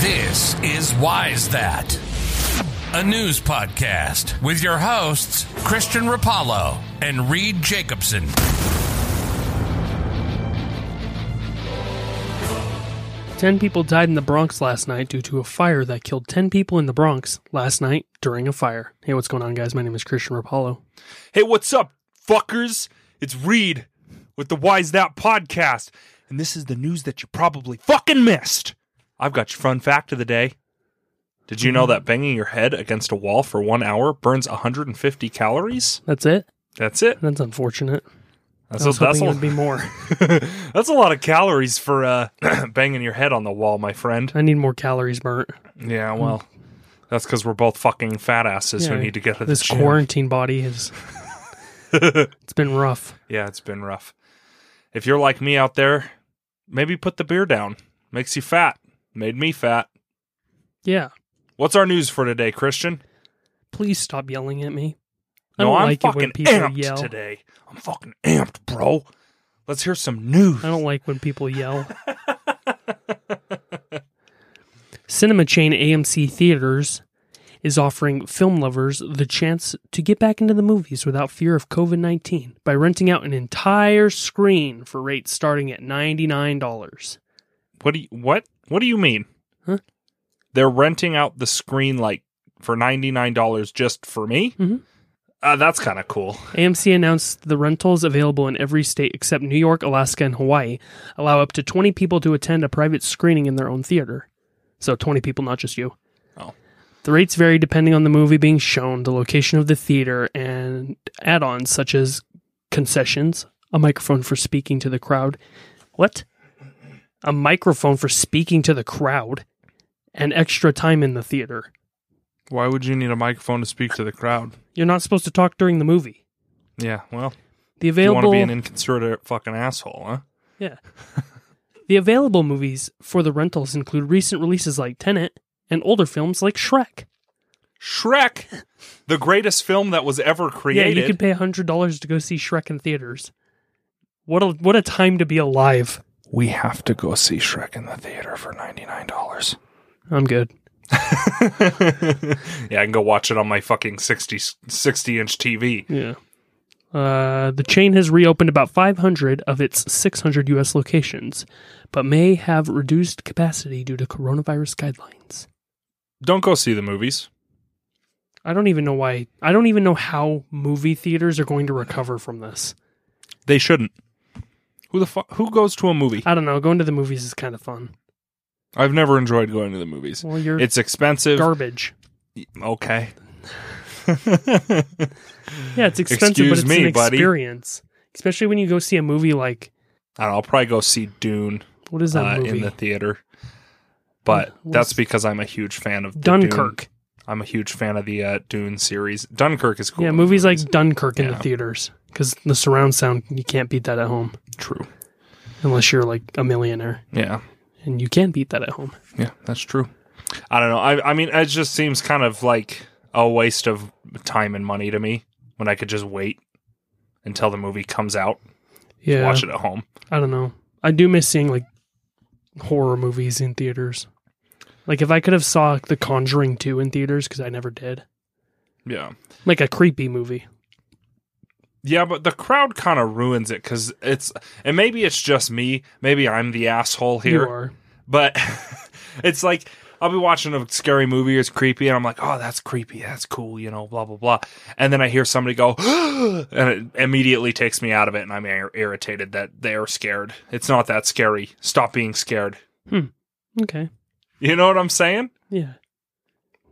This is Why's That? A news podcast with your hosts, Christian Rapallo and Reed Jacobson. Ten people died in the Bronx last night due to a fire that killed 10 people in the Bronx last night during a fire. Hey, what's going on, guys? My name is Christian Rapallo. Hey, what's up, fuckers? It's Reed with the Why's That podcast, and this is the news that you probably fucking missed. I've got your fun fact of the day. Did you know that banging your head against a wall for one hour burns 150 calories? That's it? That's it. That's unfortunate. That's I was a, that's, a, would be more. that's a lot of calories for uh, banging your head on the wall, my friend. I need more calories burnt. Yeah, well, that's because we're both fucking fat asses who need to get to This quarantine body has. it's been rough. Yeah, it's been rough. If you're like me out there, maybe put the beer down. Makes you fat. Made me fat. Yeah. What's our news for today, Christian? Please stop yelling at me. I No, don't I'm like it fucking when people amped yell. today. I'm fucking amped, bro. Let's hear some news. I don't like when people yell. Cinema chain AMC Theaters is offering film lovers the chance to get back into the movies without fear of COVID 19 by renting out an entire screen for rates starting at $99. What do you what? What do you mean? Huh? They're renting out the screen like for ninety nine dollars just for me. Mhm. Uh, that's kind of cool. AMC announced the rentals available in every state except New York, Alaska, and Hawaii allow up to 20 people to attend a private screening in their own theater. So 20 people, not just you. Oh. The rates vary depending on the movie being shown, the location of the theater, and add ons such as concessions, a microphone for speaking to the crowd. What? A microphone for speaking to the crowd, and extra time in the theater. Why would you need a microphone to speak to the crowd? You're not supposed to talk during the movie. Yeah, well, The you want to be an inconsiderate fucking asshole, huh? Yeah. the available movies for the rentals include recent releases like Tenet and older films like Shrek. Shrek, the greatest film that was ever created. Yeah, you could pay hundred dollars to go see Shrek in theaters. What a what a time to be alive. We have to go see Shrek in the theater for ninety nine dollars. I'm good. yeah, I can go watch it on my fucking 60, 60 inch TV. Yeah. Uh, the chain has reopened about 500 of its 600 U.S. locations, but may have reduced capacity due to coronavirus guidelines. Don't go see the movies. I don't even know why. I don't even know how movie theaters are going to recover from this. They shouldn't. Who the fuck? Who goes to a movie? I don't know. Going to the movies is kind of fun. I've never enjoyed going to the movies. Well, you're It's expensive. garbage. okay. Yeah, it's expensive, Excuse but it's me, an buddy. experience. Especially when you go see a movie like I don't know, I'll probably go see Dune what is that uh, movie? in the theater. But What's- that's because I'm a huge fan of the Dune- Dunkirk. I'm a huge fan of the uh, Dune series. Dunkirk is cool. Yeah, movies like Dunkirk in Yeah. the theaters because the surround sound you can't beat that at home true. unless you're like a millionaire, Yeah, and you can beat that at home. yeah, that's true. I don't know. I I mean, it just seems kind of like a waste of time and money to me when I could just wait until the movie comes out, Yeah, watch it at home. I don't know. I do miss seeing like horror movies in theaters. Like if I could have saw The Conjuring 2 in theaters because I never did. Yeah. Like a creepy movie. Yeah, but the crowd kind of ruins it because it's, and maybe it's just me. Maybe I'm the asshole You here, are. but it's like I'll be watching a scary movie or it's creepy, and I'm like, oh, that's creepy, that's cool, you know, blah blah blah. And then I hear somebody go, and it immediately takes me out of it, and I'm ir- irritated that they're scared. It's not that scary. Stop being scared. Hmm. Okay. You know what I'm saying? Yeah.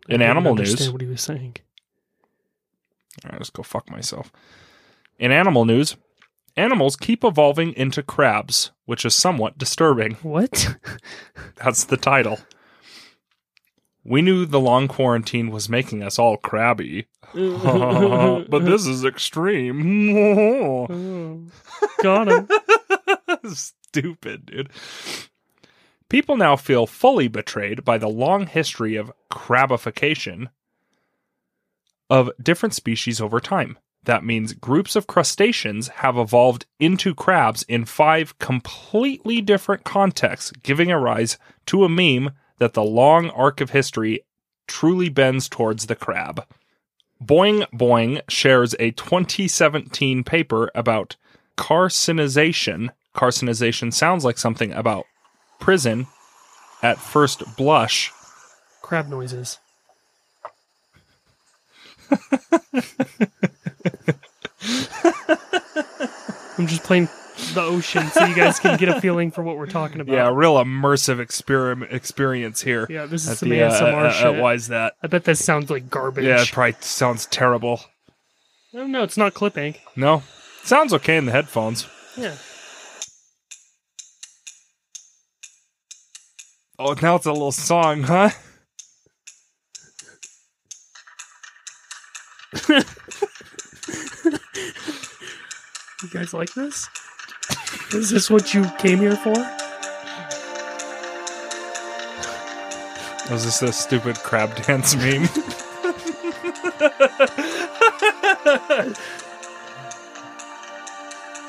In didn't animal understand news, what he was saying. All right, let's go fuck myself. In animal news, animals keep evolving into crabs, which is somewhat disturbing. What? That's the title. We knew the long quarantine was making us all crabby. but this is extreme. Got him. Stupid, dude. People now feel fully betrayed by the long history of crabification of different species over time. That means groups of crustaceans have evolved into crabs in five completely different contexts, giving a rise to a meme that the long arc of history truly bends towards the crab. Boing Boing shares a 2017 paper about carcinization. Carcinization sounds like something about prison at first blush. Crab noises. I'm just playing the ocean so you guys can get a feeling for what we're talking about. Yeah, real immersive experiment experience here. Yeah, this is some the, ASMR uh, shit. uh, why is that? I bet that sounds like garbage. Yeah, it probably sounds terrible. no, no, it's not clipping. No, sounds okay in the headphones. Yeah. Oh, now it's a little song, huh? You guys like this? Is this what you came here for? Was this a stupid crab dance meme?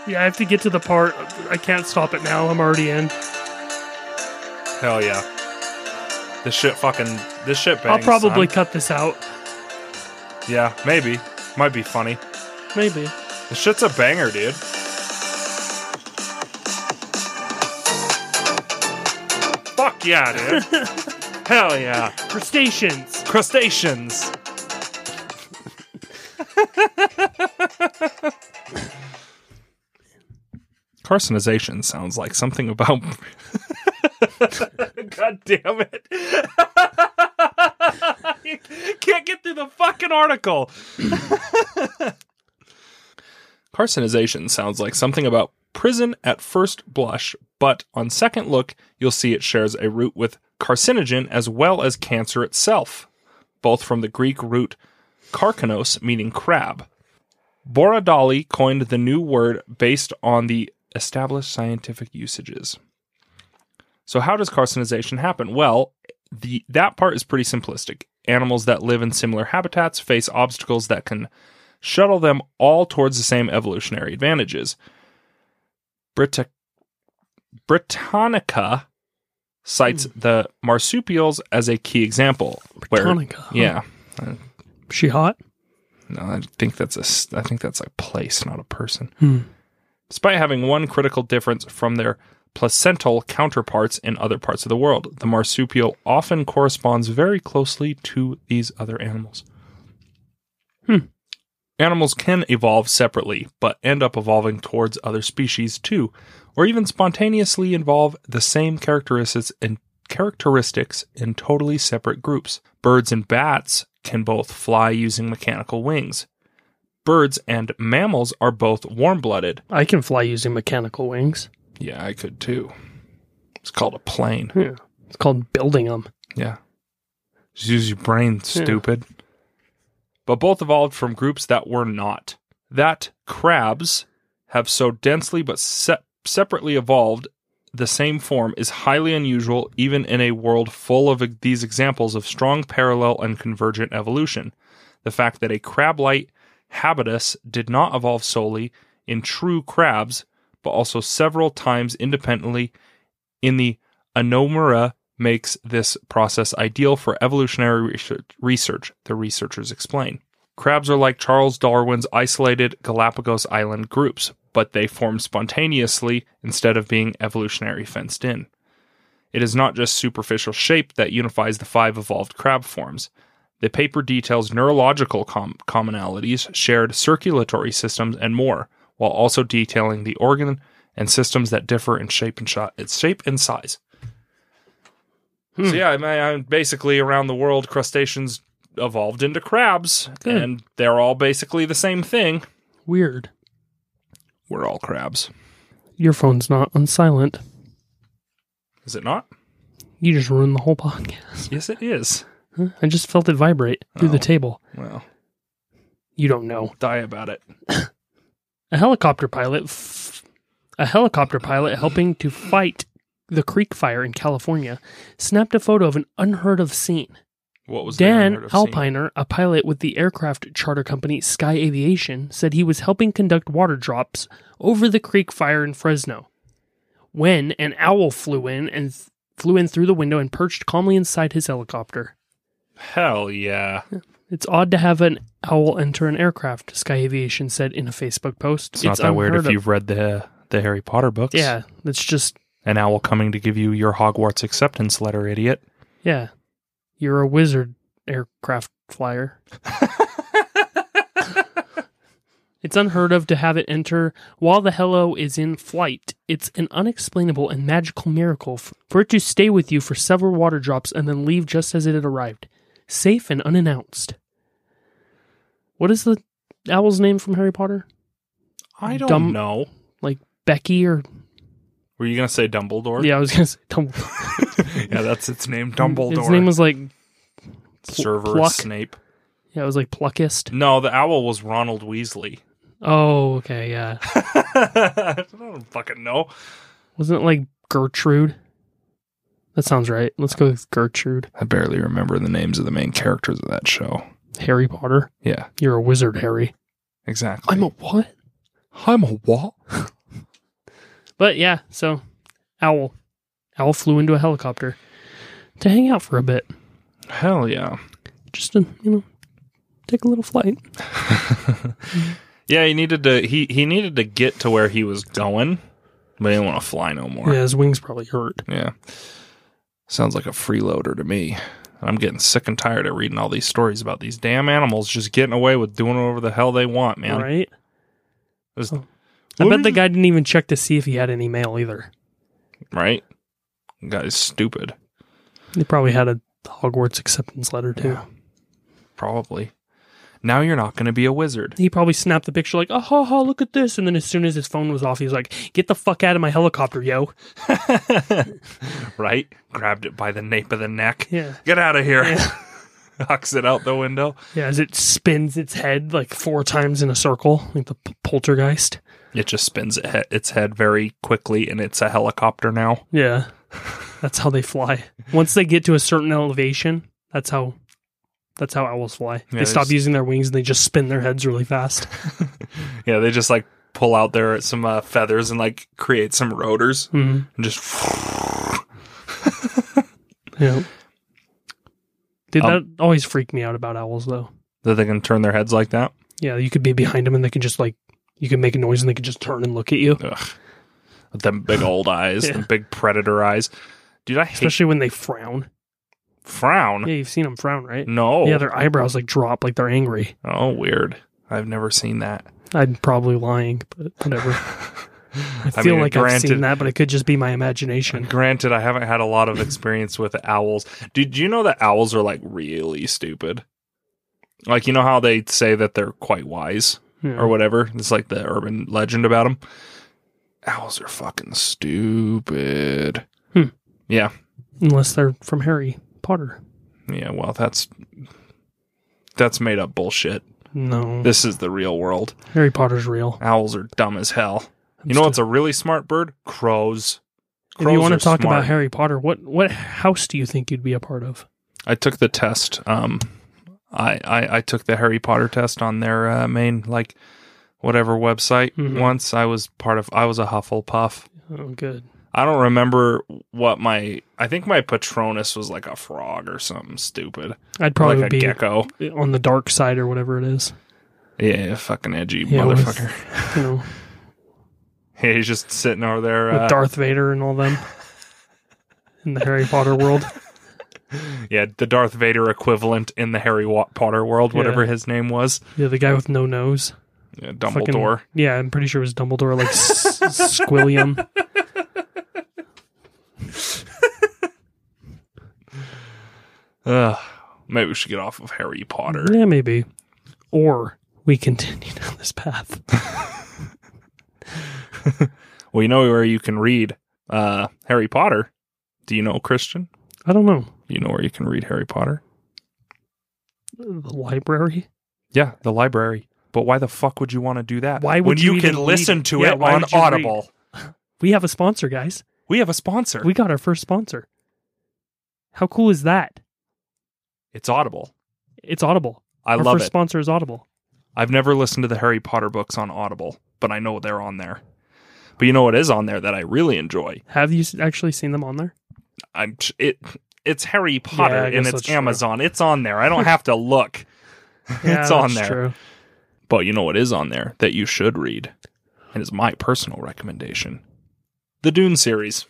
Yeah, I have to get to the part. I can't stop it now. I'm already in. Hell yeah. This shit fucking. This shit bangs. I'll probably son. cut this out. Yeah, maybe. Might be funny. Maybe. This shit's a banger, dude. Fuck yeah, dude. Hell yeah. Crustaceans. Crustaceans. Carcinization sounds like something about. God damn it. you can't get through the fucking article. Carcinization sounds like something about prison at first blush, but on second look, you'll see it shares a root with carcinogen as well as cancer itself, both from the Greek root karkanos, meaning crab. Borradaile coined the new word based on the established scientific usages. So, how does carcinization happen? Well, the that part is pretty simplistic. Animals that live in similar habitats face obstacles that can shuttle them all towards the same evolutionary advantages. Brita- Britannica cites the marsupials as a key example. where- Britannica, huh? yeah. She hot? No, I think that's a I think that's a place, not a person. Hmm. Despite having one critical difference from their placental counterparts in other parts of the world, the marsupial often corresponds very closely to these other animals. Hmm. Animals can evolve separately, but end up evolving towards other species too, or even spontaneously involve the same characteristics and characteristics in totally separate groups. Birds and bats can both fly using mechanical wings. Birds and mammals are both warm-blooded. I can fly using mechanical wings. Yeah, I could too. It's called a plane. Yeah. It's called building them. Yeah. Just use your brain, stupid. But both evolved from groups that were not. That crabs have so densely but se- separately evolved the same form is highly unusual even in a world full of these examples of strong parallel and convergent evolution. The fact that a crab-like habitus did not evolve solely in true crabs, but also several times independently in the anomura makes this process ideal for evolutionary research, the researchers explain. Crabs are like Charles Darwin's isolated Galapagos Island groups, but they form spontaneously instead of being evolutionary fenced in. It is not just superficial shape that unifies the five evolved crab forms. The paper details neurological com- commonalities, shared circulatory systems, and more, while also detailing the organ and systems that differ in shape and its shape and size. So hmm. yeah, I mean, I'm basically around the world, crustaceans evolved into crabs, Good. and they're all basically the same thing. Weird. We're all crabs. Your phone's not on silent. Is it not? You just ruined the whole podcast. Yes, it is. Huh? I just felt it vibrate through the Oh. table. Well, You don't know. die about it. A helicopter pilot, f- a helicopter pilot helping to fight the creek fire in California, snapped a photo of an unheard of scene. What was Dan of scene? Alpiner, a pilot with the aircraft charter company Sky Aviation, said he was helping conduct water drops over the creek fire in Fresno when an owl flew in and th- flew in through the window and perched calmly inside his helicopter. Hell yeah. It's odd to have an owl enter an aircraft, Sky Aviation said in a Facebook post. It's, not that weird if of. you've read the the Harry Potter books. Yeah, it's just An owl coming to give you your Hogwarts acceptance letter, idiot. yeah. You're a wizard aircraft flyer. It's unheard of to have it enter while the hello is in flight. It's an unexplainable and magical miracle for it to stay with you for several water drops and then leave just as it had arrived, safe and unannounced. What is the owl's name from Harry Potter? I don't Dumb- know. Like Becky or Were you gonna say Dumbledore? yeah, I was gonna say Dumbledore. yeah, that's its name. Dumbledore. His name was like Cerberus Pluck. Snape. yeah, it was like Pluckist. No, the owl was Ronald Weasley. Oh, okay, yeah. I don't fucking know. Wasn't it like Gertrude? That sounds right. Let's go with Gertrude. I barely remember the names of the main characters of that show. Harry Potter. Yeah, You're a wizard, Harry. exactly. I'm a what? I'm a what? But yeah, so Owl. Owl flew into a helicopter to hang out for a bit. Hell yeah. Just to, you know, take a little flight. Yeah, he needed to. He he needed to get to where he was going, but he didn't want to fly no more. Yeah, his wings probably hurt. Yeah. Sounds like a freeloader to me. I'm getting sick and tired of reading all these stories about these damn animals just getting away with doing whatever the hell they want, man. Right? Oh. I bet the guy didn't even check to see if he had any mail either. Right? The guy's stupid. He probably had a Hogwarts acceptance letter too. Yeah. Probably. Now you're not going to be a wizard. He probably snapped the picture like, oh, ha, ha, look at this. And then as soon as his phone was off, he was like, get the fuck out of my helicopter, yo. right? Grabbed it by the nape of the neck. Yeah. Get out of here. Yeah. Hucks it out the window. Yeah, as it spins its head like four times in a circle, like the p- poltergeist. It just spins it he- its head very quickly, and it's a helicopter now. Yeah. That's how they fly. Once they get to a certain elevation, that's how that's how owls fly. Yeah, they stop there's- using their wings and they just spin their heads really fast. Yeah, they just like pull out their some uh, feathers and like create some rotors hmm and just. Yeah. Dude, Um, that always freaked me out about owls though. that they can turn their heads like that. Yeah, you could be behind them and they can just like you can make a noise and they can just turn and look at you. Ugh. With them big old eyes, Yeah. them big predator eyes. Dude, I hate Especially when they frown. frown. Yeah, you've seen them frown, right? No. Yeah, their eyebrows like drop like they're angry. oh, weird. I've never seen that. I'm probably lying, but whatever. I I feel mean, like I've seen that, but it could just be my imagination. Granted, I haven't had a lot of experience with owls. Did you know that owls are like really stupid? Like you know how they say that they're quite wise Yeah. or whatever. It's like the urban legend about them. Owls are fucking stupid. Hmm. Yeah, Unless they're from Harry Potter. yeah. Well, that's that's made up bullshit. No. This is the real world. Harry Potter's real. Owls are dumb as hell. I'm You know still- what's a really smart bird? Crows. if you want to talk smart. about Harry Potter, what what house do you think you'd be a part of? I took the test. Um, I, I, I took the Harry Potter test on their uh, main like whatever website Mhm. once. I was part of. I was a Hufflepuff. Oh, good. I don't remember what my. I think my Patronus was like a frog or something stupid, I'd probably like a be gecko. on the dark side or whatever it is. Yeah, fucking edgy Yeah, with- motherfucker. You know, Yeah, he's just sitting over there. with Uh, Darth Vader and all them in the Harry Potter world. yeah, the Darth Vader equivalent in the Harry Potter world, whatever Yeah. his name was. Yeah, the guy with no nose. Yeah, Fucking- Dumbledore. yeah, I'm pretty sure it was Dumbledore, like S- Squilliam. Ugh. Maybe we should get off of Harry Potter. Yeah, maybe. Or we continue down this path. Well, you know where you can read uh, Harry Potter. Do you know, Christian? I don't know. You know where you can read Harry Potter? The library? Yeah, the library. But why the fuck would you want to do that? Why would when you you, can listen read- to Yeah, it on you read? Audible? We have a sponsor, guys. We have a sponsor. We got our first sponsor. How cool is that? it's Audible. It's Audible. I our love first it. sponsor is Audible. I've never listened to the Harry Potter books on Audible, but I know they're on there. But you know what is on there that I really enjoy? Have you actually seen them on there? I'm it. It's Harry Potter Yeah, and it's that's true. Amazon. It's on there. I don't have to look. Yeah, it's on there. True. But you know what is on there that you should read, and it's my personal recommendation: the Dune series,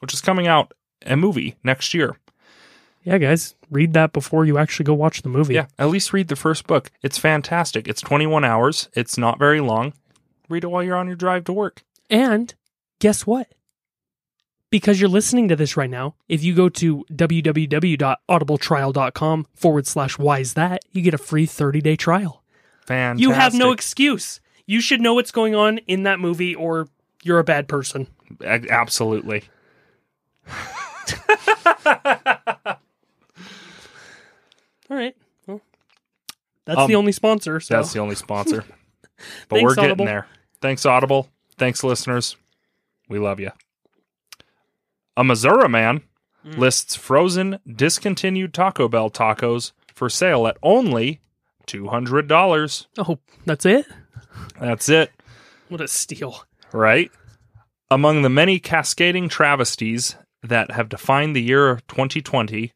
which is coming out a movie next year. Yeah, guys, read that before you actually go watch the movie. Yeah, at least read the first book. It's fantastic. It's 21 hours. It's not very long. Read it while you're on your drive to work. And guess what? Because you're listening to this right now, if you go to www.audibletrial.com forward slash why is that, you get a free 30 day trial. Fantastic. You have no excuse. You should know what's going on in that movie or you're a bad person. A- Absolutely. All right. Well, that's Um, the only sponsor. So That's the only sponsor. But Thanks, we're getting Audible. there. Thanks, Audible. Thanks, listeners. We love you. A Missouri man Mm. lists frozen, discontinued Taco Bell tacos for sale at only $200. oh, that's it? That's it. What a steal. right? Among the many cascading travesties that have defined the year 2020,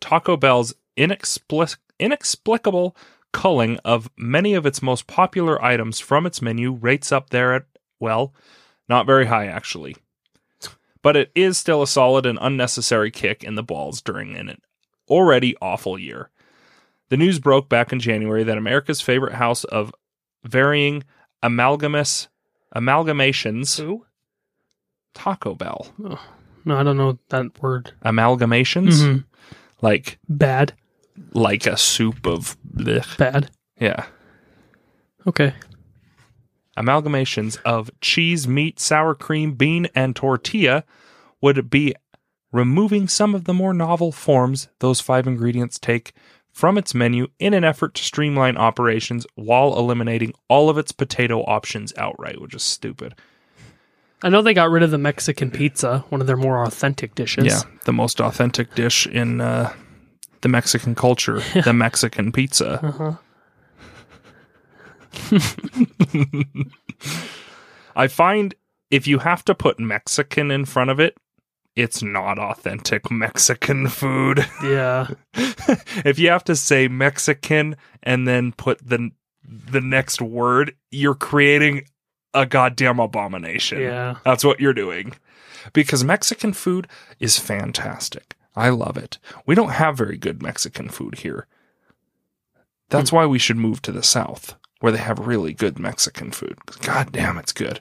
Taco Bell's inexplic- inexplicable culling of many of its most popular items from its menu rates up there at, well, not very high actually. But it is still a solid and unnecessary kick in the balls during an already awful year. The news broke back in January that America's favorite house of varying amalgamous amalgamations Who? Taco Bell. No, I don't know that word. Amalgamations? Mhm. Like Bad. like a soup of blech. Bad. Yeah. Okay. Amalgamations of cheese, meat, sour cream, bean, and tortilla would be removing some of the more novel forms those five ingredients take from its menu in an effort to streamline operations while eliminating all of its potato options outright, which is stupid. I know they got rid of the Mexican pizza, one of their more authentic dishes. Yeah, the most authentic dish in uh, the Mexican culture, the Mexican pizza. Uh-huh. I find if you have to put Mexican in front of it, it's not authentic Mexican food. Yeah. if you have to say Mexican and then put the the next word, you're creating a goddamn abomination. Yeah. That's what you're doing. Because Mexican food is fantastic. I love it. We don't have very good Mexican food here. That's hmm. why we should move to the South, where they have really good Mexican food. God damn, it's good.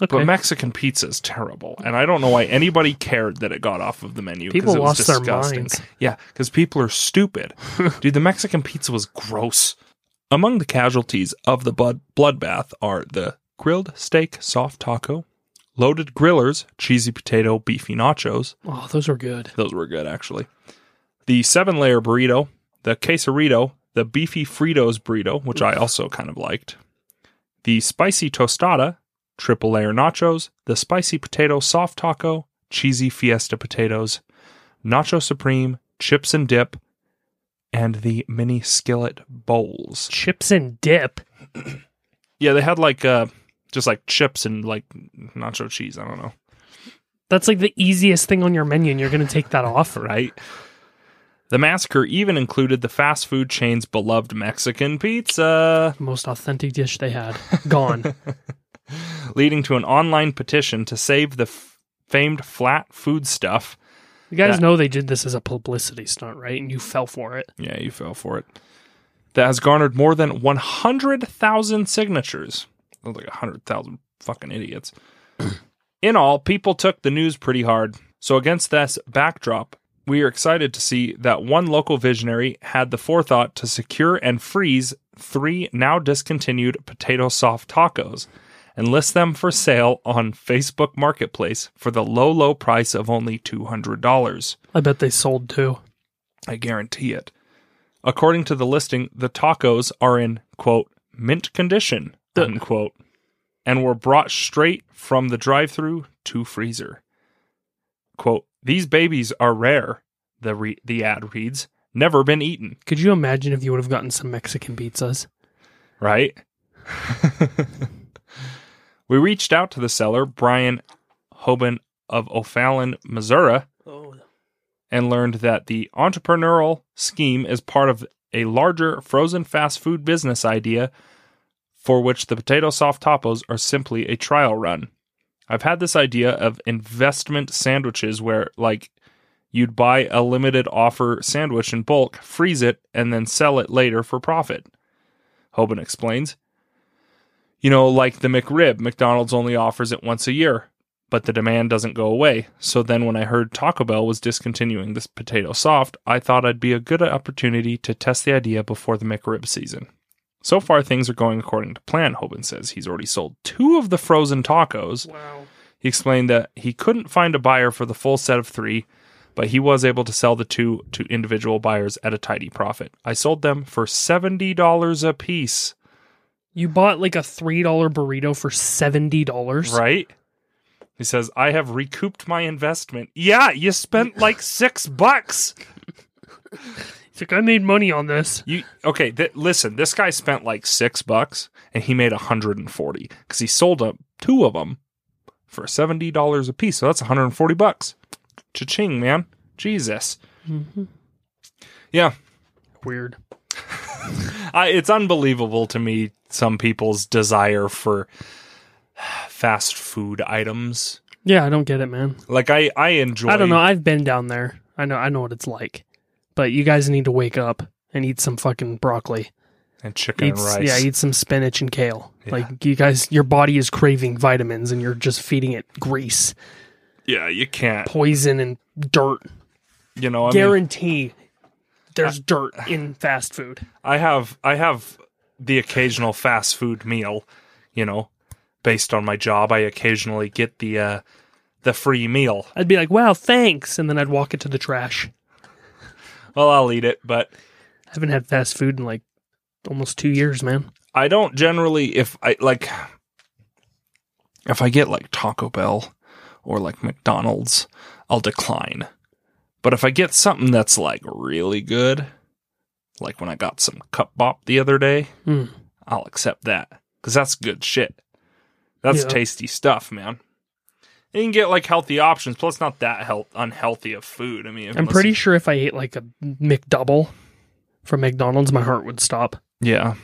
Okay. But Mexican pizza is terrible, and I don't know why anybody cared that it got off of the menu. People it was lost their minds. Yeah, because people are stupid. Dude, the Mexican pizza was gross. Among the casualties of the blood bloodbath are the grilled steak soft taco, loaded grillers, cheesy potato, beefy nachos. oh, those were good. Those were good, actually. The seven layer burrito, the quesarito, the beefy Fritos burrito, which I also kind of liked, the spicy tostada, triple layer nachos, the spicy potato soft taco, cheesy fiesta potatoes, nacho supreme, chips and dip, and the mini skillet bowls. Chips and dip. Yeah, they had like uh just like chips and like nacho cheese. I don't know. That's like the easiest thing on your menu, and you're going to take that off. right? The massacre even included the fast food chain's beloved Mexican pizza, Most authentic dish they had. Gone. leading to an online petition to save the f- famed flat food stuff. You guys Yeah. know they did this as a publicity stunt, right? And you fell for it. Yeah, you fell for it. That has garnered more than 100,000 signatures. Sounds like 100,000 fucking idiots. In all, people took the news pretty hard. So, against this backdrop, we are excited to see that one local visionary had the forethought to secure and freeze three now discontinued potato soft tacos and list them for sale on Facebook Marketplace for the low, low price of only $200. I bet they sold too. I guarantee it. According to the listing, the tacos are in, quote, mint condition, unquote, and were brought straight from the drive through to freezer. Quote, these babies are rare, the, re- the ad reads, never been eaten, Could you imagine if you would have gotten some Mexican pizzas? right? we reached out to the seller, Brian Hoban of O'Fallon, Missouri, oh. and learned that the entrepreneurial scheme is part of a larger frozen fast food business idea for which the potato soft tacos are simply a trial run. I've had this idea of investment sandwiches where, like, you'd buy a limited offer sandwich in bulk, freeze it, and then sell it later for profit. Hoban explains. You know, like the McRib, McDonald's only offers it once a year, but the demand doesn't go away. So then when I heard Taco Bell was discontinuing this potato soft, I thought I'd be a good opportunity to test the idea before the McRib season. So far, things are going according to plan, Hoban says. He's already sold two of the frozen tacos. Wow. He explained that he couldn't find a buyer for the full set of three, but he was able to sell the two to individual buyers at a tidy profit. I sold them for $70 a piece, You bought like a $3 burrito for $70. right? He says, I have recouped my investment. Yeah, you spent like six bucks. It's like, I made money on this. You okay? Th- listen, this guy spent like six bucks, and he made 140 because he sold up two of them for seventy dollars a piece. So that's 140 bucks. Cha-ching, man! Jesus. Mm-hmm. Yeah, Weird. I, it's unbelievable to me some people's desire for fast food items. Yeah, I don't get it, man. Like I, I enjoy. I don't know. I've been down there. I know. I know what it's like. But you guys need to wake up and eat some fucking broccoli. and chicken Eat, and rice. Yeah, eat some spinach and kale. Yeah. Like you guys, your body is craving vitamins, and you're just feeding it grease, yeah, you can't. poison, and dirt. You know, I mean, Guarantee there's dirt in fast food. I have I have the occasional fast food meal, you know, based on my job. I occasionally get the uh the free meal. I'd be like, "Wow, thanks," and then I'd walk it to the trash. Well, I'll eat it, but I haven't had fast food in like almost two years, man. I don't generally if I like if I get like Taco Bell or like McDonald's, I'll decline. But if I get something that's like really good, like when I got some Cupbop the other day, Mm. I'll accept that cuz that's good shit. That's Yeah. tasty stuff, man. You can get like healthy options, plus not that health unhealthy of food. I mean, I'm unless pretty sure if I ate like a McDouble from McDonald's, my heart would stop. yeah.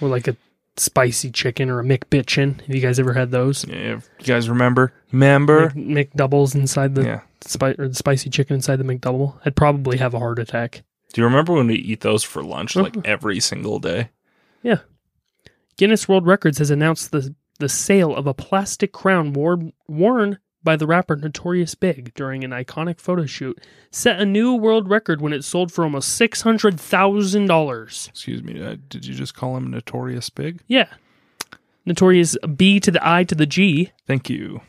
Or like a spicy chicken or a McBitchin. Have you guys ever had those? yeah. You guys remember? Remember? Mc, McDoubles inside the yeah. spi- or the spicy chicken inside the McDouble. I'd probably have a heart attack. Do you remember when we eat those for lunch like Uh-huh. every single day? Yeah. Guinness World Records has announced the the sale of a plastic crown worn worn by the rapper Notorious Big during an iconic photo shoot set a new world record when it sold for almost six hundred thousand dollars. Excuse me, uh, did you just call him Notorious Big? Yeah, Notorious B to the I to the G. Thank you.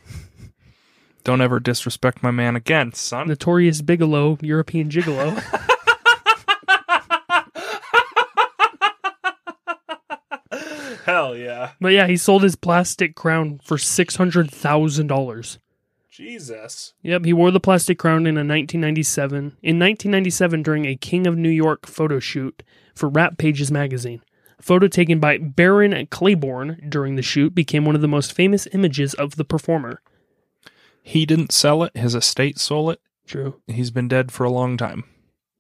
Don't ever disrespect my man again, son. Notorious Bigelow, European Gigolo. Hell yeah. but yeah, he sold his plastic crown for six hundred thousand dollars. Jesus. Yep, he wore the plastic crown in a 1997 in 1997 during a King of New York photo shoot for Rap Pages magazine. A photo taken by Baron Claiborne during the shoot became one of the most famous images of the performer. He didn't sell it, his estate sold it. True, He's been dead for a long time.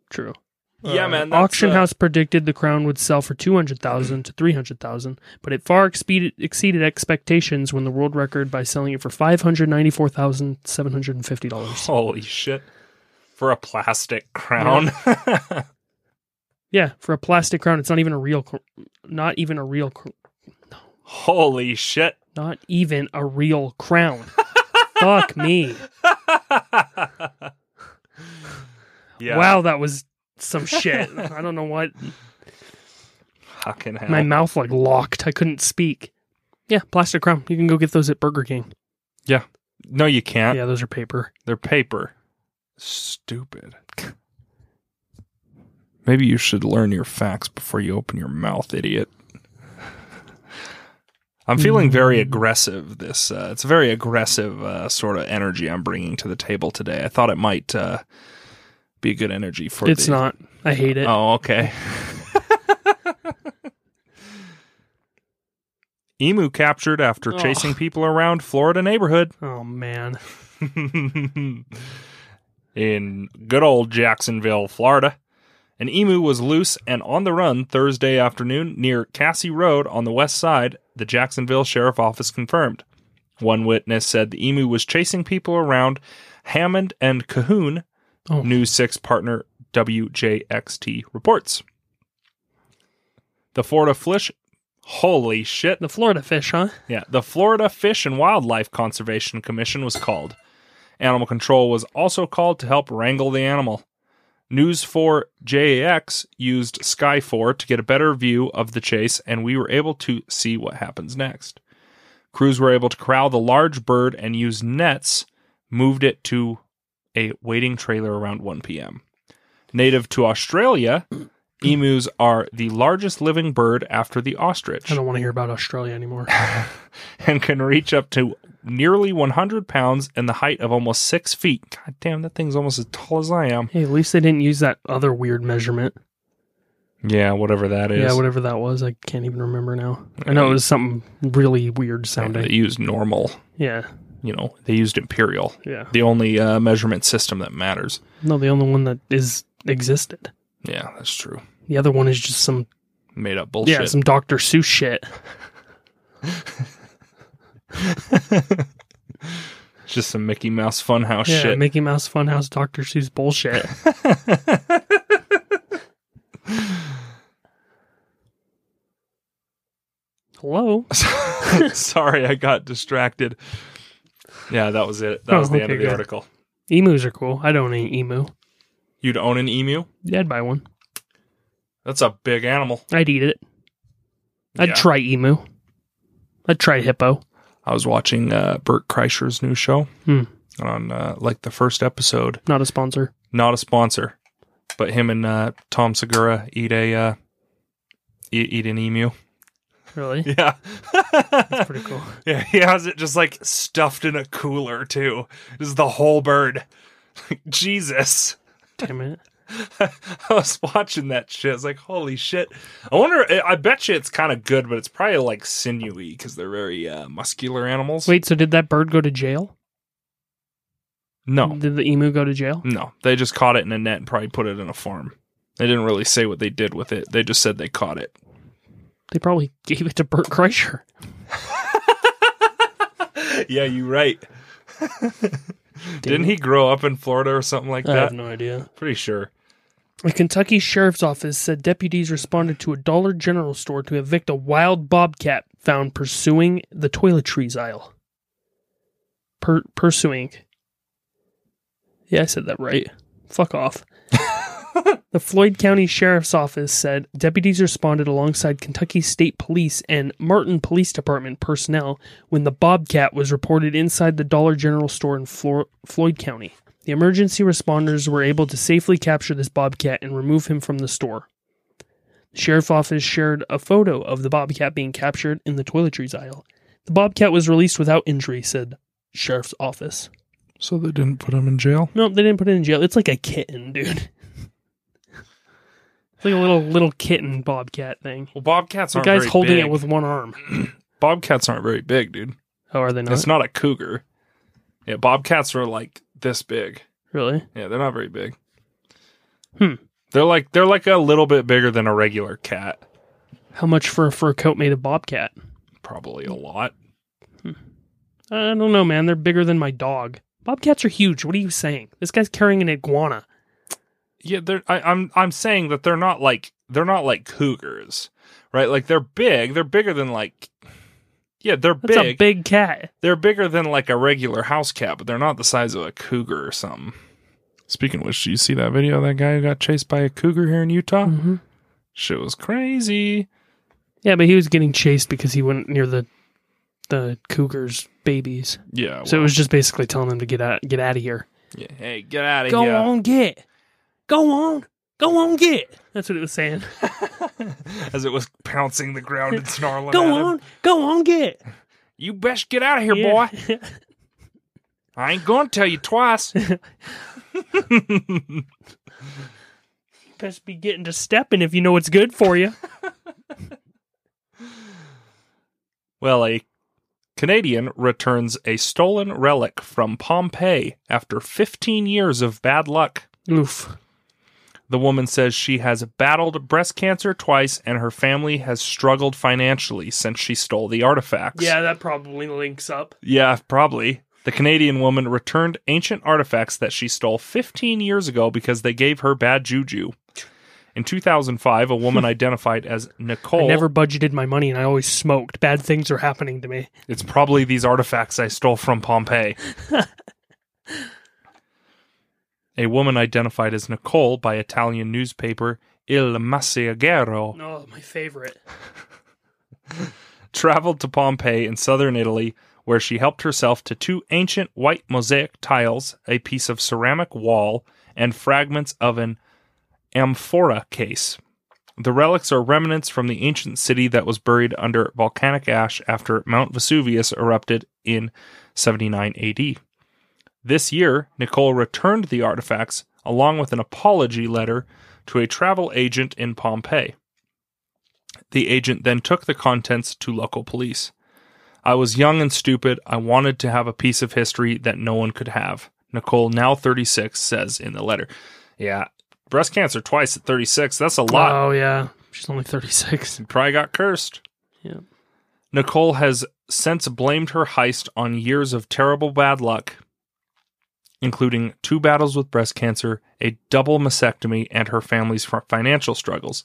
true. Yeah, Uh, man, Auction uh, house predicted the crown would sell for 200,000 to 300,000, but it far exceeded, exceeded expectations when the world record by selling it for $594,750. Holy shit. For a plastic crown. Yeah, for a plastic crown, it's not even a real, not even a real, cr- Holy shit. not even a real crown. Fuck me! Yeah. Wow, that was some shit. I don't know what. Fucking hell. My mouth like locked. I couldn't speak. Yeah, plastic crown. You can go get those at Burger King. Yeah. No, you can't. Yeah, those are paper. They're paper. Stupid. Maybe you should learn your facts before you open your mouth, idiot. I'm feeling very aggressive. This uh, it's a very aggressive uh, sort of energy I'm bringing to the table today. I thought it might uh, be a good energy for. It's the- not. I hate it. Oh, okay. Emu captured after Ugh. chasing people around Florida neighborhood. Oh man. In good old Jacksonville, Florida, an emu was loose and on the run Thursday afternoon near Cassie Road on the west side, the Jacksonville Sheriff Office confirmed. One witness said the emu was chasing people around Hammond and Cahoon, Oh. News 6 partner WJXT reports. The Florida Fish. Holy shit. The Florida fish, huh? Yeah, the Florida Fish and Wildlife Conservation Commission was called. Animal Control was also called to help wrangle the animal. News 4 JAX used Sky 4 to get a better view of the chase, and we were able to see what happens next. Crews were able to corral the large bird and use nets, moved it to a waiting trailer around 1 p.m. Native to Australia, emus are the largest living bird after the ostrich I don't want to hear about Australia anymore. and can reach up to nearly 100 pounds and the height of almost six feet. God damn, that thing's almost as tall as I am. hey, at least they didn't use that other weird measurement. Yeah, whatever that is. Yeah, whatever that was. I can't even remember now. I know it was something really weird sounding. They used normal. Yeah. You know, they used imperial. Yeah. The only uh, measurement system that matters. No, the only one that is existed. Yeah, that's true. The other one is just some Made up bullshit. yeah, some Dr. Seuss shit. Just some Mickey Mouse Funhouse Yeah, shit. Mickey Mouse Funhouse Dr. Seuss bullshit. Hello. Sorry, I got distracted. Yeah, that was it. That was Oh, the end of the good. article. Emus are cool. I don't eat emu. You'd own an emu? Yeah, I'd buy one. That's a big animal. I'd eat it. I'd Yeah. try emu. I'd try hippo. I was watching uh, Bert Kreischer's new show Hmm. on uh, like the first episode. Not a sponsor. Not a sponsor, but him and uh, Tom Segura eat a uh, eat, eat an emu. Really? Yeah, That's pretty cool. yeah. He has it just like stuffed in a cooler too. This is the whole bird. Jesus. Damn it. I was watching that shit. I was like, holy shit. I wonder, I bet you it's kind of good, but it's probably like sinewy because they're very uh, muscular animals. Wait, so did that bird go to jail? no, Did the emu go to jail? no. They just caught it in a net and probably put it in a farm. They didn't really say what they did with it. They just said they caught it. They probably gave it to Bert Kreischer. yeah, you're right. Didn't he grow up in Florida or something like I that? I have no idea. Pretty sure. A Kentucky sheriff's office said deputies responded to a Dollar General store to evict a wild bobcat found pursuing the toiletries aisle. Per- pursuing. Yeah, I said that right. Fuck off. The Floyd County Sheriff's Office said deputies responded alongside Kentucky State Police and Martin Police Department personnel when the bobcat was reported inside the Dollar General store in Flor- Floyd County. The emergency responders were able to safely capture this bobcat and remove him from the store. The sheriff's office shared a photo of the bobcat being captured in the toiletries aisle. The bobcat was released without injury, said sheriff's office. So they didn't put him in jail? No, they didn't put him in jail. It's like a kitten, dude. It's like a little little kitten bobcat thing. Well, bobcats The aren't guy's very holding big. it with one arm. Bobcats aren't very big, dude. Oh, are they not? It's not a cougar. Yeah, bobcats are like this big. really? Yeah, they're not very big. Hmm. They're like they're like a little bit bigger than a regular cat. How much for a fur coat made of bobcat? Probably a lot. I don't know, man. They're bigger than my dog. Bobcats are huge. What are you saying? This guy's carrying an iguana. Yeah, they're I, I'm I'm saying that they're not like they're not like cougars, right? Like they're big. They're bigger than like yeah, they're That's big. a big cat. they're bigger than like a regular house cat, but they're not the size of a cougar or something. Speaking of which, do you see that video of that guy who got chased by a cougar here in Utah? hmm Shit was crazy. Yeah, but he was getting chased because he went near the the cougar's babies. Yeah. So it was just basically telling him to get out, get out of here. yeah. Hey, get out of here. Go on, get. Go on. Go on, get. That's what it was saying. As it was pouncing the ground and snarling. Go at him. on. Go on, get. You best get out of here, Yeah. boy. I ain't gonna tell you twice. Best be getting to stepping if you know what's good for you. well, a Canadian returns a stolen relic from Pompeii after 15 years of bad luck. Oof. The woman says she has battled breast cancer twice and her family has struggled financially since she stole the artifacts. Yeah, that probably links up. Yeah, probably. The Canadian woman returned ancient artifacts that she stole 15 years ago because they gave her bad juju. In 2005, a woman identified as Nicole. I never budgeted my money and I always smoked. Bad things are happening to me. It's probably these artifacts I stole from Pompeii. a woman identified as Nicole by Italian newspaper Il Messaggero Oh, my favorite. traveled to Pompeii in southern Italy, where she helped herself to two ancient white mosaic tiles, a piece of ceramic wall, and fragments of an amphora case. The relics are remnants from the ancient city that was buried under volcanic ash after Mount Vesuvius erupted in 79 AD. This year, Nicole returned the artifacts along with an apology letter to a travel agent in Pompeii. The agent then took the contents to local police. I was young and stupid. I wanted to have a piece of history that no one could have. Nicole, now 36, says in the letter. Yeah, breast cancer twice at 36. That's a lot. Oh, yeah. She's only 36. Probably got cursed. Yeah. Nicole has since blamed her heist on years of terrible bad luck, including two battles with breast cancer, a double mastectomy, and her family's financial struggles.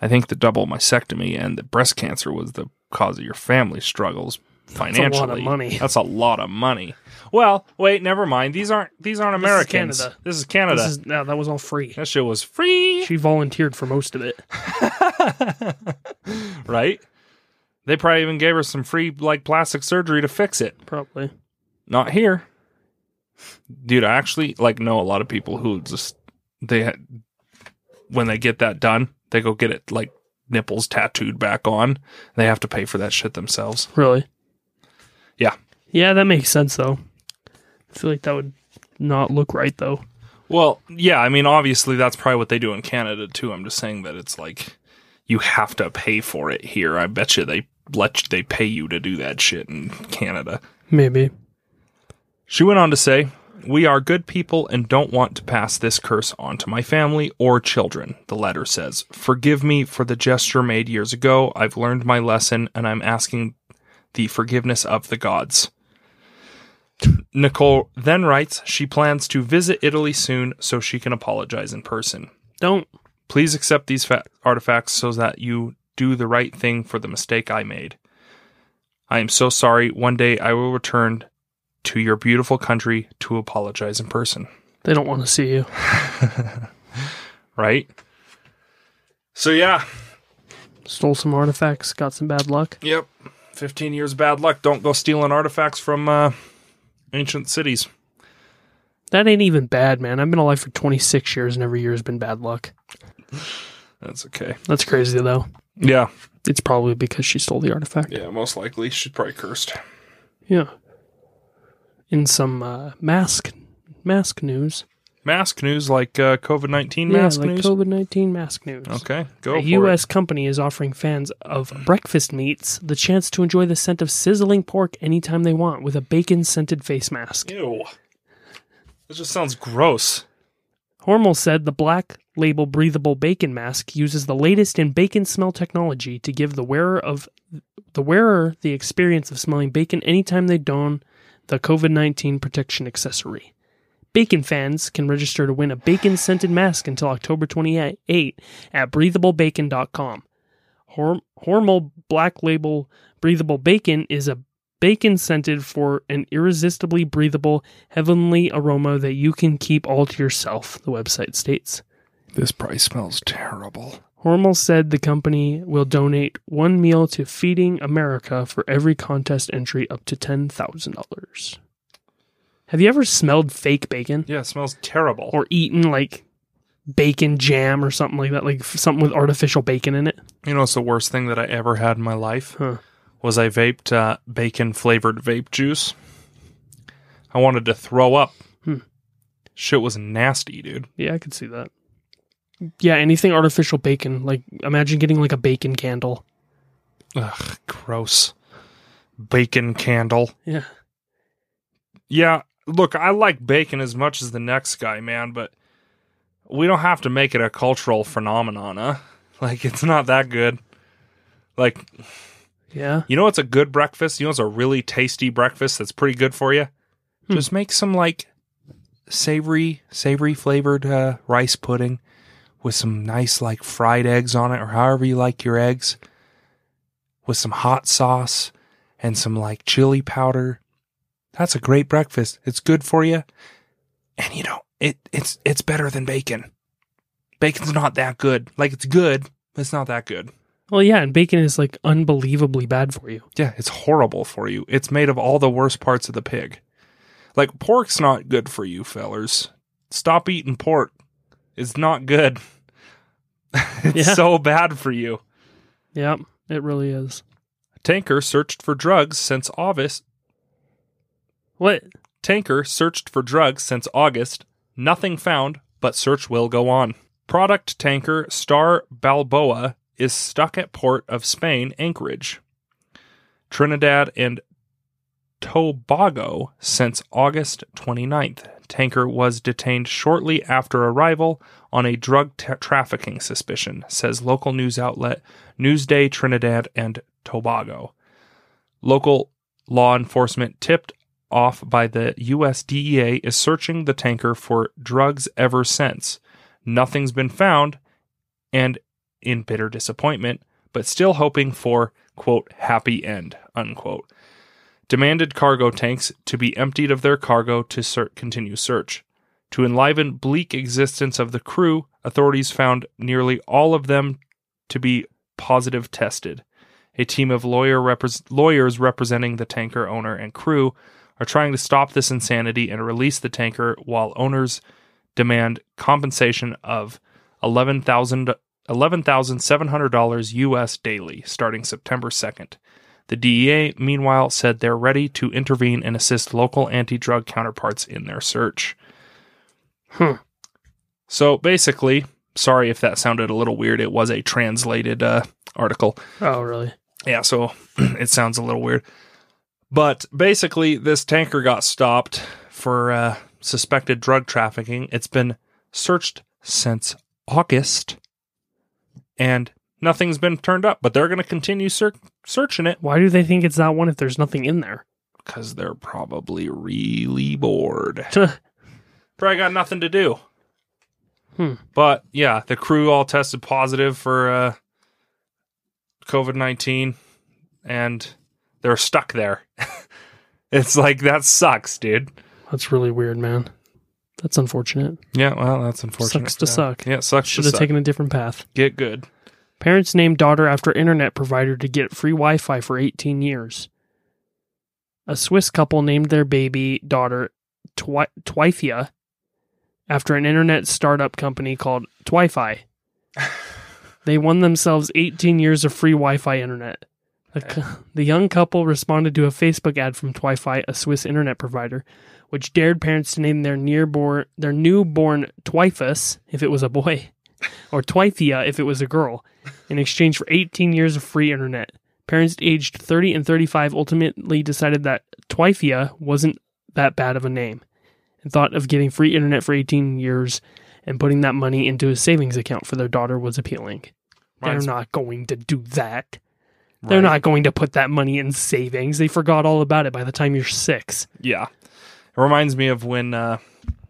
I think the double mastectomy and the breast cancer was the cause of your family's struggles financially. That's a lot of money. That's a lot of money. Well, wait, never mind. These aren't these aren't Americans. Canada. This is Canada. This is, no, that was all free. that shit was free. She volunteered for most of it. right? They probably even gave her some free like plastic surgery to fix it. Probably. Not here. Dude, I actually like know a lot of people who just they when they get that done, they go get it like nipples tattooed back on. They have to pay for that shit themselves. Really? Yeah. Yeah, that makes sense, though. I feel like that would not look right, though. Well, yeah, I mean obviously that's probably what they do in Canada too. I'm just saying that it's like you have to pay for it here. I bet you they let you, they pay you to do that shit in Canada. Maybe. She went on to say, We are good people and don't want to pass this curse on to my family or children. The letter says, Forgive me for the gesture made years ago. I've learned my lesson and I'm asking the forgiveness of the gods. Nicole then writes she plans to visit Italy soon so she can apologize in person. Don't. Please accept these fa- artifacts so that you do the right thing for the mistake I made. I am so sorry. One day I will return to your beautiful country to apologize in person. They don't want to see you. Right? So, yeah. Stole some artifacts, got some bad luck. Yep. 15 years bad luck. Don't go stealing artifacts from uh, ancient cities. That ain't even bad, man. I've been alive for 26 years and every year has been bad luck. That's okay. That's crazy, though. Yeah. It's probably because she stole the artifact. Yeah, most likely. She's probably cursed. Yeah. In some uh, mask mask news. Mask news like uh, COVID 19 Yeah, mask like news? COVID 19 mask news. okay, go for A U.S. it. company is offering fans of breakfast meats the chance to enjoy the scent of sizzling pork anytime they want with a bacon scented face mask. Ew. This just sounds gross. Hormel said the black label breathable bacon mask uses the latest in bacon smell technology to give the wearer of the wearer the experience of smelling bacon anytime they don the COVID-19 protection accessory. Bacon fans can register to win a bacon scented mask until October 28 at breathablebacon.com. Horm- Hormel Black Label Breathable Bacon is a bacon scented for an irresistibly breathable, heavenly aroma that you can keep all to yourself, the website states. This probably smells terrible. Hormel said the company will donate one meal to Feeding America for every contest entry up to $10,000. Have you ever smelled fake bacon Yeah, it smells terrible. or eaten like bacon jam or something like that, like something with artificial bacon in it? you know, it's the worst thing that I ever had in my life Huh. was I vaped uh, bacon flavored vape juice. I wanted to throw up. Hmm. Shit was nasty, dude. Yeah, I could see that. Yeah, anything artificial bacon. Like, imagine getting like a bacon candle. Ugh, gross. Bacon candle. Yeah. Yeah, look, I like bacon as much as the next guy, man, but we don't have to make it a cultural phenomenon, huh? Like, it's not that good. Like, Yeah. you know what's a good breakfast? You know what's a really tasty breakfast that's pretty good for you? Hmm. Just make some, like, savory, savory flavored uh, rice pudding with some nice, like, fried eggs on it, or however you like your eggs, with some hot sauce and some, like, chili powder. That's a great breakfast. It's good for you. And you know, it it's it's better than bacon. Bacon's not that good. Like it's good, but it's not that good. Well, yeah, and bacon is like unbelievably bad for you. Yeah, it's horrible for you. It's made of all the worst parts of the pig. Like pork's not good for you, fellers. Stop eating pork. It's not good. it's Yeah. so bad for you. Yep, it really is. Tanker searched for drugs since August. What? Tanker searched for drugs since August. Nothing found, but search will go on. Product tanker Star Balboa is stuck at port of Spain, Anchorage. Trinidad and Tobago since August 29th. Tanker was detained shortly after arrival on a drug tra- trafficking suspicion, says local news outlet Newsday Trinidad and Tobago. Local law enforcement tipped off by the US DEA is searching the tanker for drugs ever since. Nothing's been found, and in bitter disappointment, but still hoping for, quote, happy end, unquote. Demanded cargo tanks to be emptied of their cargo to ser- continue search. To enliven bleak existence of the crew, authorities found nearly all of them to be positive tested. A team of lawyer repres lawyers representing the tanker owner and crew are trying to stop this insanity and release the tanker while owners demand compensation of $11,000 $11,700 US daily starting September 2nd. The DEA, meanwhile, said they're ready to intervene and assist local anti drug counterparts in their search. Huh. So basically, sorry if that sounded a little weird, it was a translated uh, article. Oh, really? Yeah, so it sounds a little weird. But basically, this tanker got stopped for uh, suspected drug trafficking. It's been searched since August, and nothing's been turned up. But they're going to continue ser- searching it Why do they think it's that one if there's nothing in there? because they're probably really bored. Probably got nothing to do. Hmm. But yeah, the crew all tested positive for uh, COVID 19 and they're stuck there. it's like, that sucks, dude. That's really weird, man. That's unfortunate. Yeah, well, that's unfortunate. Sucks to them. suck. Yeah, sucks Should to have suck. taken a different path. Get good. Parents named daughter after internet provider to get free Wi Fi for 18 years. A Swiss couple named their baby daughter Twi- Twifia after an internet startup company called Twifi. they won themselves 18 years of free Wi Fi internet. The, young couple responded to a Facebook ad from Twifi, a Swiss internet provider, which dared parents to name their nearborn their newborn Twifus if it was a boy, or Twifia if it was a girl, in exchange for 18 years of free internet. Parents aged 30 and 35 ultimately decided that Twifia wasn't that bad of a name and thought of getting free internet for 18 years and putting that money into a savings account for their daughter was appealing. They're not going to do that. They're not going to put that money in savings. They forgot all about it by the time you're six. Yeah. It reminds me of when uh,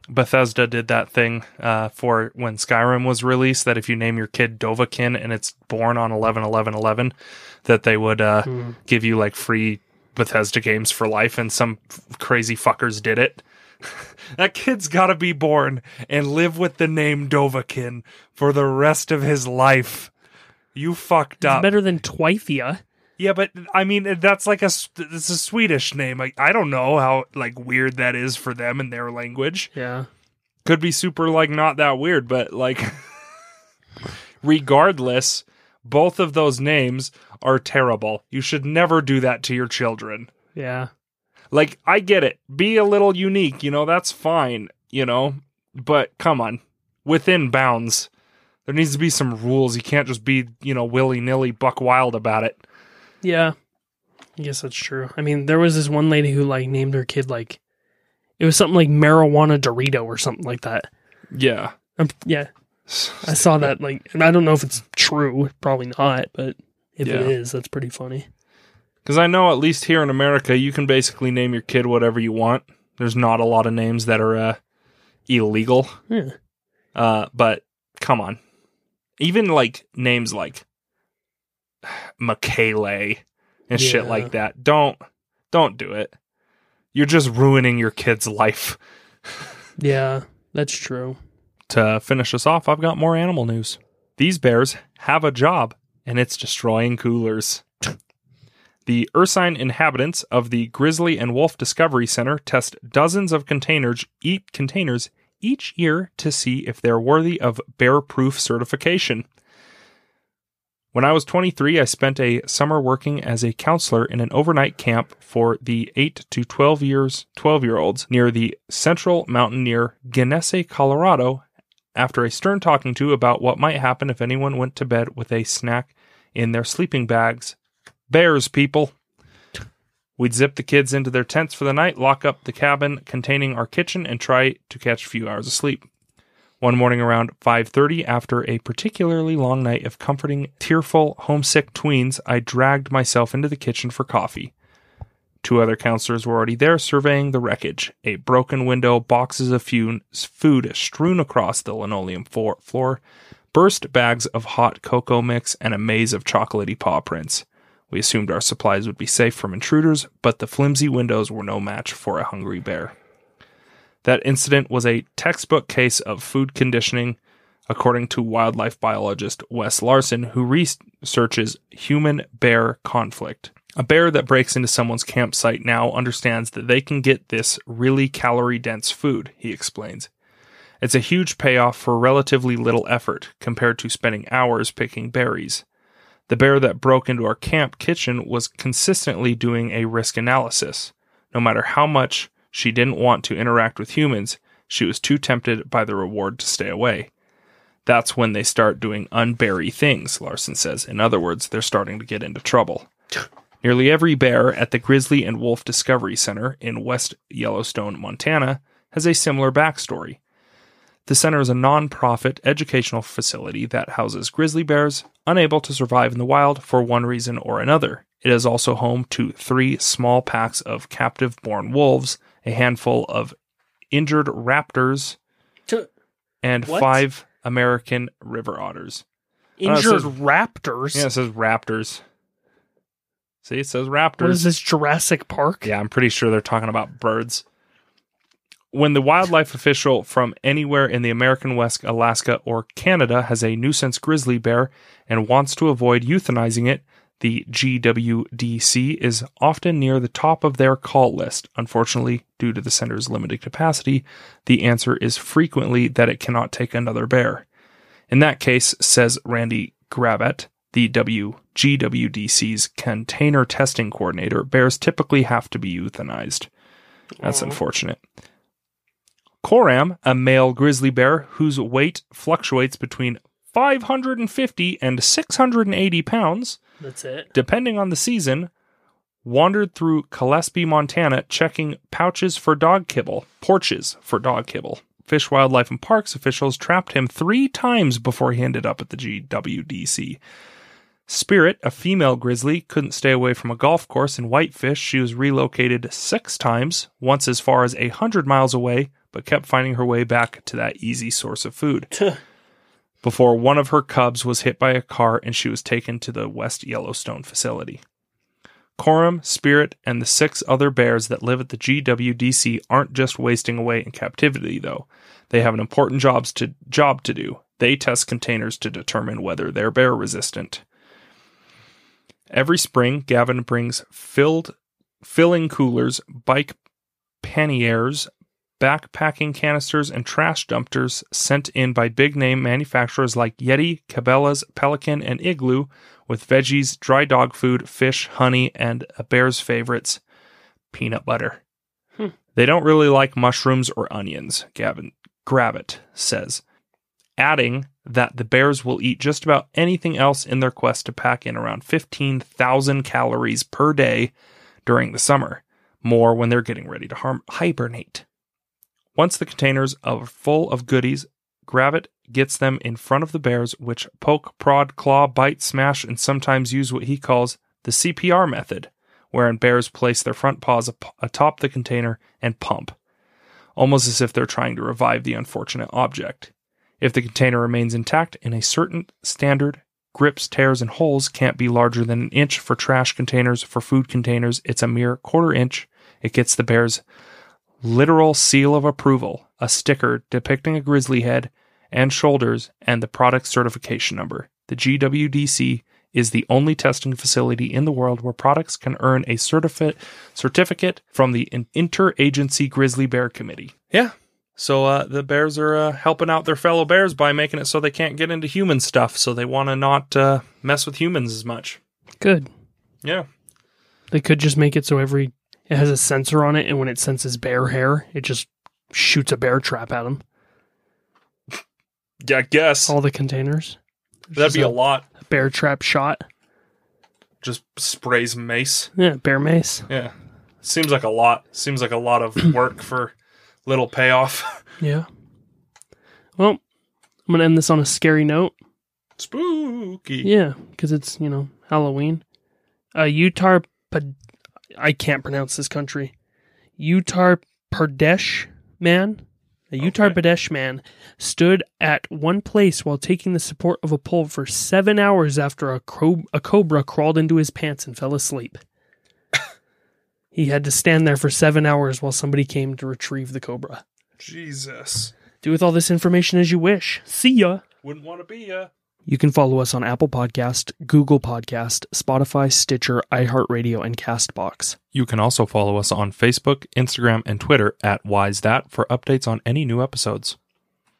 Bethesda did that thing uh, for when Skyrim was released that if you name your kid Dovahkiin and it's born on 11 11 11, that they would uh, Hmm. give you like free Bethesda games for life, and some f- crazy fuckers did it. that kid's got to be born and live with the name Dovahkiin for the rest of his life. You fucked It's up. better than Twifia. Yeah, but I mean that's like a it's a Swedish name. Like I don't know how like weird that is for them in their language. Yeah. Could be super like not that weird, but like regardless, both of those names are terrible. You should never do that to your children. Yeah. Like I get it. Be a little unique, you know, that's fine, you know. But come on. Within bounds. There needs to be some rules. You can't just be, you know, willy-nilly buck wild about it. Yeah. I guess that's true. I mean, there was this one lady who like named her kid like it was something like marijuana Dorito or something like that. Yeah. Um, yeah, I saw that. Like, and I don't know if it's true. Probably not, but if it Yeah. is, that's pretty funny. Because I know at least here in America, you can basically name your kid whatever you want. There's not a lot of names that are uh, illegal. Yeah. Uh, but come on, even like names like Michele and shit like that. Don't don't do it. You're just ruining your kid's life. Yeah, that's true. To finish us off, I've got more animal news. These bears have a job, and it's destroying coolers. The Ursine inhabitants of the Grizzly and Wolf Discovery Center test dozens of containers, eat containers each year to see if they're worthy of bear-proof certification. When I was 23, I spent a summer working as a counselor in an overnight camp for the 8 to 12 years 12 year olds near the Central Mountain near Genesee, Colorado, after a stern talking to about what might happen if anyone went to bed with a snack in their sleeping bags. Bears, people. We'd zip the kids into their tents for the night, lock up the cabin containing our kitchen, and try to catch a few hours of sleep. One morning around 5:30 after a particularly long night of comforting tearful homesick tweens, I dragged myself into the kitchen for coffee. Two other counselors were already there surveying the wreckage. A broken window, boxes of food strewn across the linoleum floor, burst bags of hot cocoa mix, and a maze of chocolatey paw prints. We assumed our supplies would be safe from intruders, but the flimsy windows were no match for a hungry bear. That incident was a textbook case of food conditioning, according to wildlife biologist Wes Larson, who researches human bear conflict. A bear that breaks into someone's campsite now understands that they can get this really calorie dense food, he explains. It's a huge payoff for relatively little effort compared to spending hours picking berries. The bear that broke into our camp kitchen was consistently doing a risk analysis. No matter how much she didn't want to interact with humans, she was too tempted by the reward to stay away. That's when they start doing unberry things, Larson says. In other words, they're starting to get into trouble. Nearly every bear at the Grizzly and Wolf Discovery Center in West Yellowstone, Montana, has a similar backstory. The center is a non-profit educational facility that houses grizzly bears unable to survive in the wild for one reason or another. It is also home to three small packs of captive born wolves, a handful of injured raptors, and What? five American river otters. Uh, it Injured says- raptors. Yeah, it says raptors. See, it says raptors. What is this Jurassic Park? Yeah, I'm pretty sure they're talking about birds. When the wildlife official from anywhere in the American West, Alaska, or Canada has a nuisance grizzly bear and wants to avoid euthanizing it, the GWDC is often near the top of their call list. Unfortunately, due to the center's limited capacity, the answer is frequently that it cannot take another bear. In that case, says Randy Gravet, the WGWDC's container testing coordinator, bears typically have to be euthanized. That's Aw. unfortunate. Coram, a male grizzly bear whose weight fluctuates between 550 and 680 pounds, That's it. depending on the season, wandered through Gillespie, Montana, checking pouches for dog kibble, porches for dog kibble. Fish, Wildlife, and Parks officials trapped him three times before he ended up at the GWDC. Spirit, a female grizzly, couldn't stay away from a golf course in Whitefish. She was relocated six times, once as far as a hundred miles away, but kept finding her way back to that easy source of food before one of her cubs was hit by a car and she was taken to the West Yellowstone facility. Coram, Spirit, and the six other bears that live at the GWDC aren't just wasting away in captivity, though. They have an important jobs to, job to do. They test containers to determine whether they're bear resistant. Every spring, Gavin brings filled filling coolers, bike panniers, backpacking canisters, and trash dumpsters sent in by big name manufacturers like Yeti, Cabela's, Pelican, and Igloo with veggies, dry dog food, fish, honey, and a bear's favorites, peanut butter. Hmm. They don't really like mushrooms or onions, Gavin Gravett says. adding that the bears will eat just about anything else in their quest to pack in around 15,000 calories per day during the summer, more when they're getting ready to harm- hibernate. Once the containers are full of goodies, Gravit gets them in front of the bears, which poke, prod, claw, bite, smash, and sometimes use what he calls the CPR method, wherein bears place their front paws atop the container and pump, almost as if they're trying to revive the unfortunate object. If the container remains intact in a certain standard, grips, tears, and holes can't be larger than an inch for trash containers. For food containers, it's a mere quarter inch. It gets the bear's literal seal of approval, a sticker depicting a grizzly head and shoulders, and the product certification number. The GWDC is the only testing facility in the world where products can earn a certificate certificate from the Interagency Grizzly Bear Committee. Yeah. So uh, the bears are uh, helping out their fellow bears by making it so they can't get into human stuff. So they want to not uh, mess with humans as much. Good. Yeah. They could just make it so every it has a sensor on it, and when it senses bear hair, it just shoots a bear trap at them. Yeah, I guess All the containers. that'd be a lot. bear trap shot. Just sprays mace. Yeah, bear mace. Yeah. Seems like a lot. Seems like a lot of work for little payoff. Yeah. Well, I'm gonna end this on a scary note. Spooky. Yeah, because it's you know Halloween. Uh, Utah. Pad- I can't pronounce this country. Uttar Pradesh man, a Uttar Pradesh man stood at one place while taking the support of a pole for seven hours after a, cro- a cobra crawled into his pants and fell asleep. he had to stand there for seven hours while somebody came to retrieve the cobra. Jesus. Do with all this information as you wish. See ya. Wouldn't want to be ya. You can follow us on Apple Podcast, Google Podcast, Spotify, Stitcher, iHeartRadio, and Castbox. You can also follow us on Facebook, Instagram, and Twitter at Wise That for updates on any new episodes.